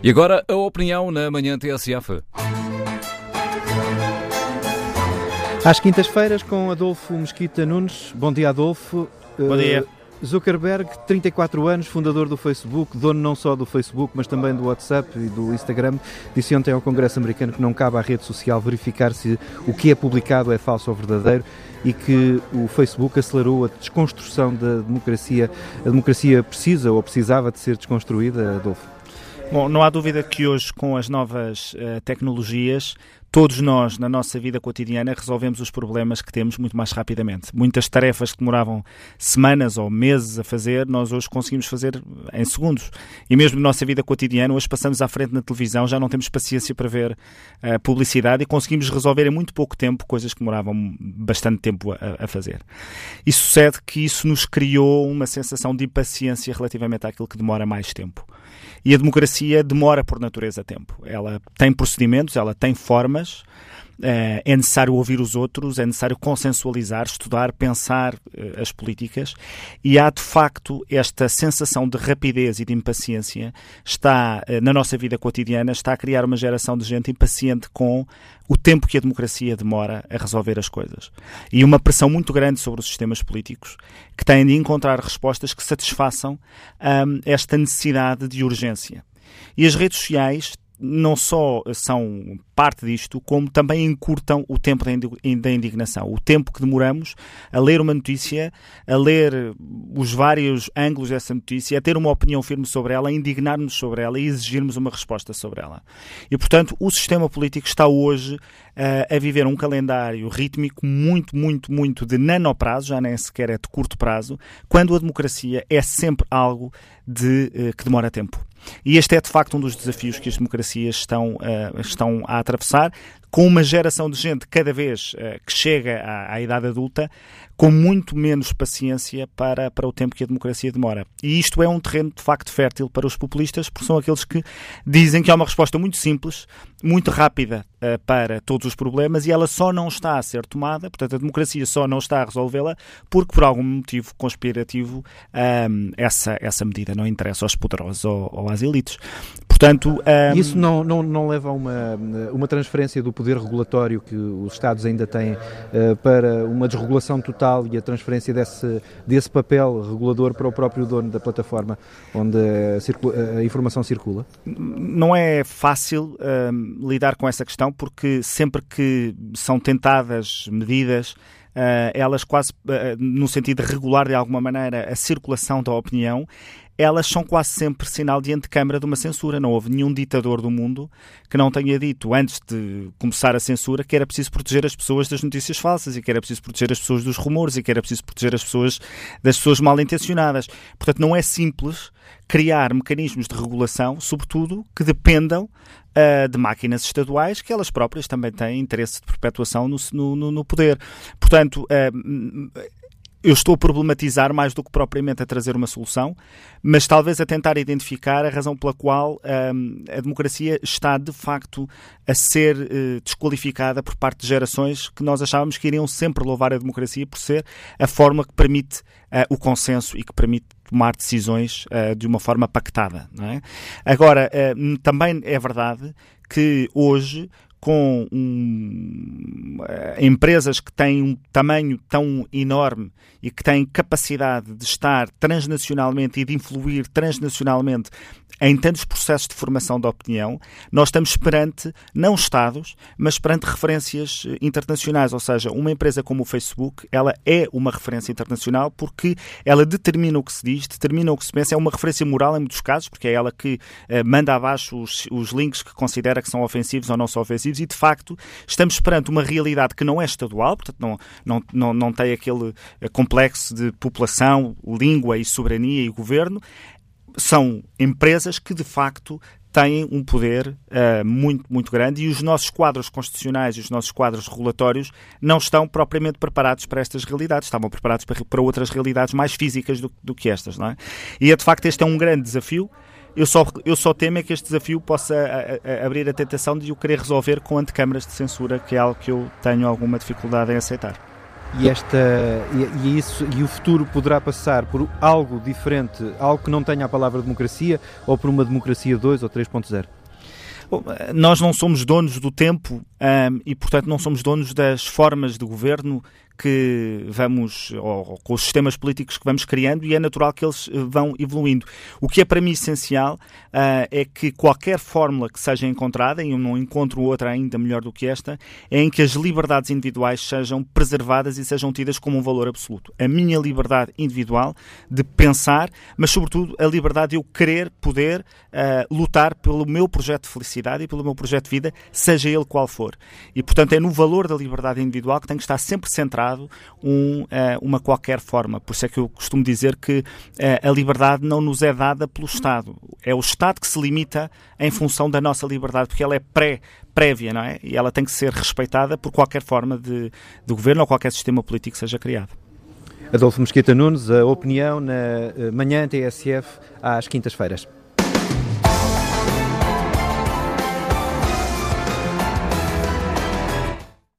E agora a opinião na manhã TSF. Às quintas-feiras com Adolfo Mesquita Nunes. Bom dia, Adolfo. Bom dia. Uh, Zuckerberg, 34 anos, fundador do Facebook, dono não só do Facebook, mas também do WhatsApp e do Instagram, disse ontem ao Congresso americano que não cabe à rede social verificar se o que é publicado é falso ou verdadeiro e que o Facebook acelerou a desconstrução da democracia. A democracia precisa ou precisava de ser desconstruída, Adolfo? Bom, não há dúvida que hoje, com as novas uh, tecnologias, todos nós, na nossa vida cotidiana, resolvemos os problemas que temos muito mais rapidamente. Muitas tarefas que demoravam semanas ou meses a fazer, nós hoje conseguimos fazer em segundos. E mesmo na nossa vida cotidiana, hoje passamos à frente na televisão, já não temos paciência para ver uh, publicidade e conseguimos resolver em muito pouco tempo coisas que demoravam bastante tempo a, a fazer. E sucede que isso nos criou uma sensação de impaciência relativamente àquilo que demora mais tempo. E a democracia demora por natureza tempo. Ela tem procedimentos, ela tem formas, é necessário ouvir os outros, é necessário consensualizar, estudar, pensar uh, as políticas e há de facto esta sensação de rapidez e de impaciência está uh, na nossa vida cotidiana, está a criar uma geração de gente impaciente com o tempo que a democracia demora a resolver as coisas. E uma pressão muito grande sobre os sistemas políticos que têm de encontrar respostas que satisfaçam um, esta necessidade de urgência. E as redes sociais não só são parte disto, como também encurtam o tempo da indignação. O tempo que demoramos a ler uma notícia, a ler os vários ângulos dessa notícia, a ter uma opinião firme sobre ela, a indignar-nos sobre ela e exigirmos uma resposta sobre ela. E, portanto, o sistema político está hoje uh, a viver um calendário rítmico muito, muito, muito de nanoprazo, já nem sequer é de curto prazo, quando a democracia é sempre algo de, uh, que demora tempo. E este é de facto um dos desafios que as democracias estão, uh, estão a atravessar, com uma geração de gente cada vez uh, que chega à, à, idade adulta com muito menos paciência para, para o tempo que a democracia demora. E isto é um terreno de facto fértil para os populistas, porque são aqueles que dizem que há uma resposta muito simples, muito rápida uh, para todos os problemas e ela só não está a ser tomada, portanto a democracia só não está a resolvê-la porque por algum motivo conspirativo um, essa, essa medida não interessa aos poderosos ou, ou às elites. Portanto, um... Isso não, não, não leva a uma, uma transferência do poder regulatório que os Estados ainda têm uh, para uma desregulação total e a transferência desse, desse papel regulador para o próprio dono da plataforma onde a, a informação circula? Não é fácil uh, lidar com essa questão porque sempre que são tentadas medidas Uh, elas quase uh, no sentido de regular de alguma maneira a circulação da opinião, elas são quase sempre sinal de antecâmara de uma censura. Não houve nenhum ditador do mundo que não tenha dito, antes de começar a censura, que era preciso proteger as pessoas das notícias falsas e que era preciso proteger as pessoas dos rumores e que era preciso proteger as pessoas das pessoas mal intencionadas. Portanto, não é simples criar mecanismos de regulação, sobretudo, que dependam uh, de máquinas estaduais que elas próprias também têm interesse de perpetuação no, no, no poder. Portanto, uh, eu estou a problematizar mais do que propriamente a trazer uma solução, mas talvez a tentar identificar a razão pela qual um, a democracia está de facto a ser uh, desqualificada por parte de gerações que nós achávamos que iriam sempre louvar a democracia por ser a forma que permite uh, o consenso e que permite tomar decisões uh, de uma forma pactada. É? Agora, também é verdade que hoje com um, empresas que têm um tamanho tão enorme e que têm capacidade de estar transnacionalmente e de influir transnacionalmente em tantos processos de formação da opinião, nós estamos perante, não Estados, mas perante referências eh, internacionais. Ou seja, uma empresa como o Facebook, ela é uma referência internacional porque ela determina o que se diz, determina o que se pensa, é uma referência moral em muitos casos, porque é ela que uh, manda abaixo os, os links que considera que são ofensivos ou não são ofensivos e, de facto, estamos perante uma realidade que não é estadual, portanto, não, não, não, não tem aquele eh, complexo de população, língua e soberania e governo, são empresas que de facto têm um poder uh, muito, muito grande e os nossos quadros constitucionais e os nossos quadros regulatórios não estão propriamente preparados para estas realidades, estavam preparados para, para outras realidades mais físicas do, do que estas, não é? E é, de facto este é um grande desafio. Eu só, eu só temo é que este desafio possa a, a, abrir a tentação de o querer resolver com antecâmaras de censura, que é algo que eu tenho alguma dificuldade em aceitar. e, esta, e, e, isso, e o futuro poderá passar por algo diferente, algo que não tenha a palavra democracia, ou por uma democracia 2 ou 3.0? Nós não somos donos do tempo um, e, portanto, não somos donos das formas de governo que vamos, ou, ou, com os sistemas políticos que vamos criando, e é natural que eles eh, vão evoluindo. O que é para mim essencial uh, é que qualquer fórmula que seja encontrada, e eu não encontro outra ainda melhor do que esta, é em que as liberdades individuais sejam preservadas e sejam tidas como um valor absoluto. A minha liberdade individual de pensar, mas sobretudo a liberdade de eu querer, poder uh, lutar pelo meu projeto de felicidade e pelo meu projeto de vida, seja ele qual for. E portanto é no valor da liberdade individual que tem que estar sempre centrado um, eh, uma qualquer forma. Por isso é que eu costumo dizer que eh, a liberdade não nos é dada pelo Estado. É o Estado que se limita em função da nossa liberdade, porque ela é pré prévia, não é? E ela tem que ser respeitada por qualquer forma de, de governo ou qualquer sistema político que seja criado. Adolfo Mesquita Nunes, a opinião na eh, manhã TSF às quintas-feiras.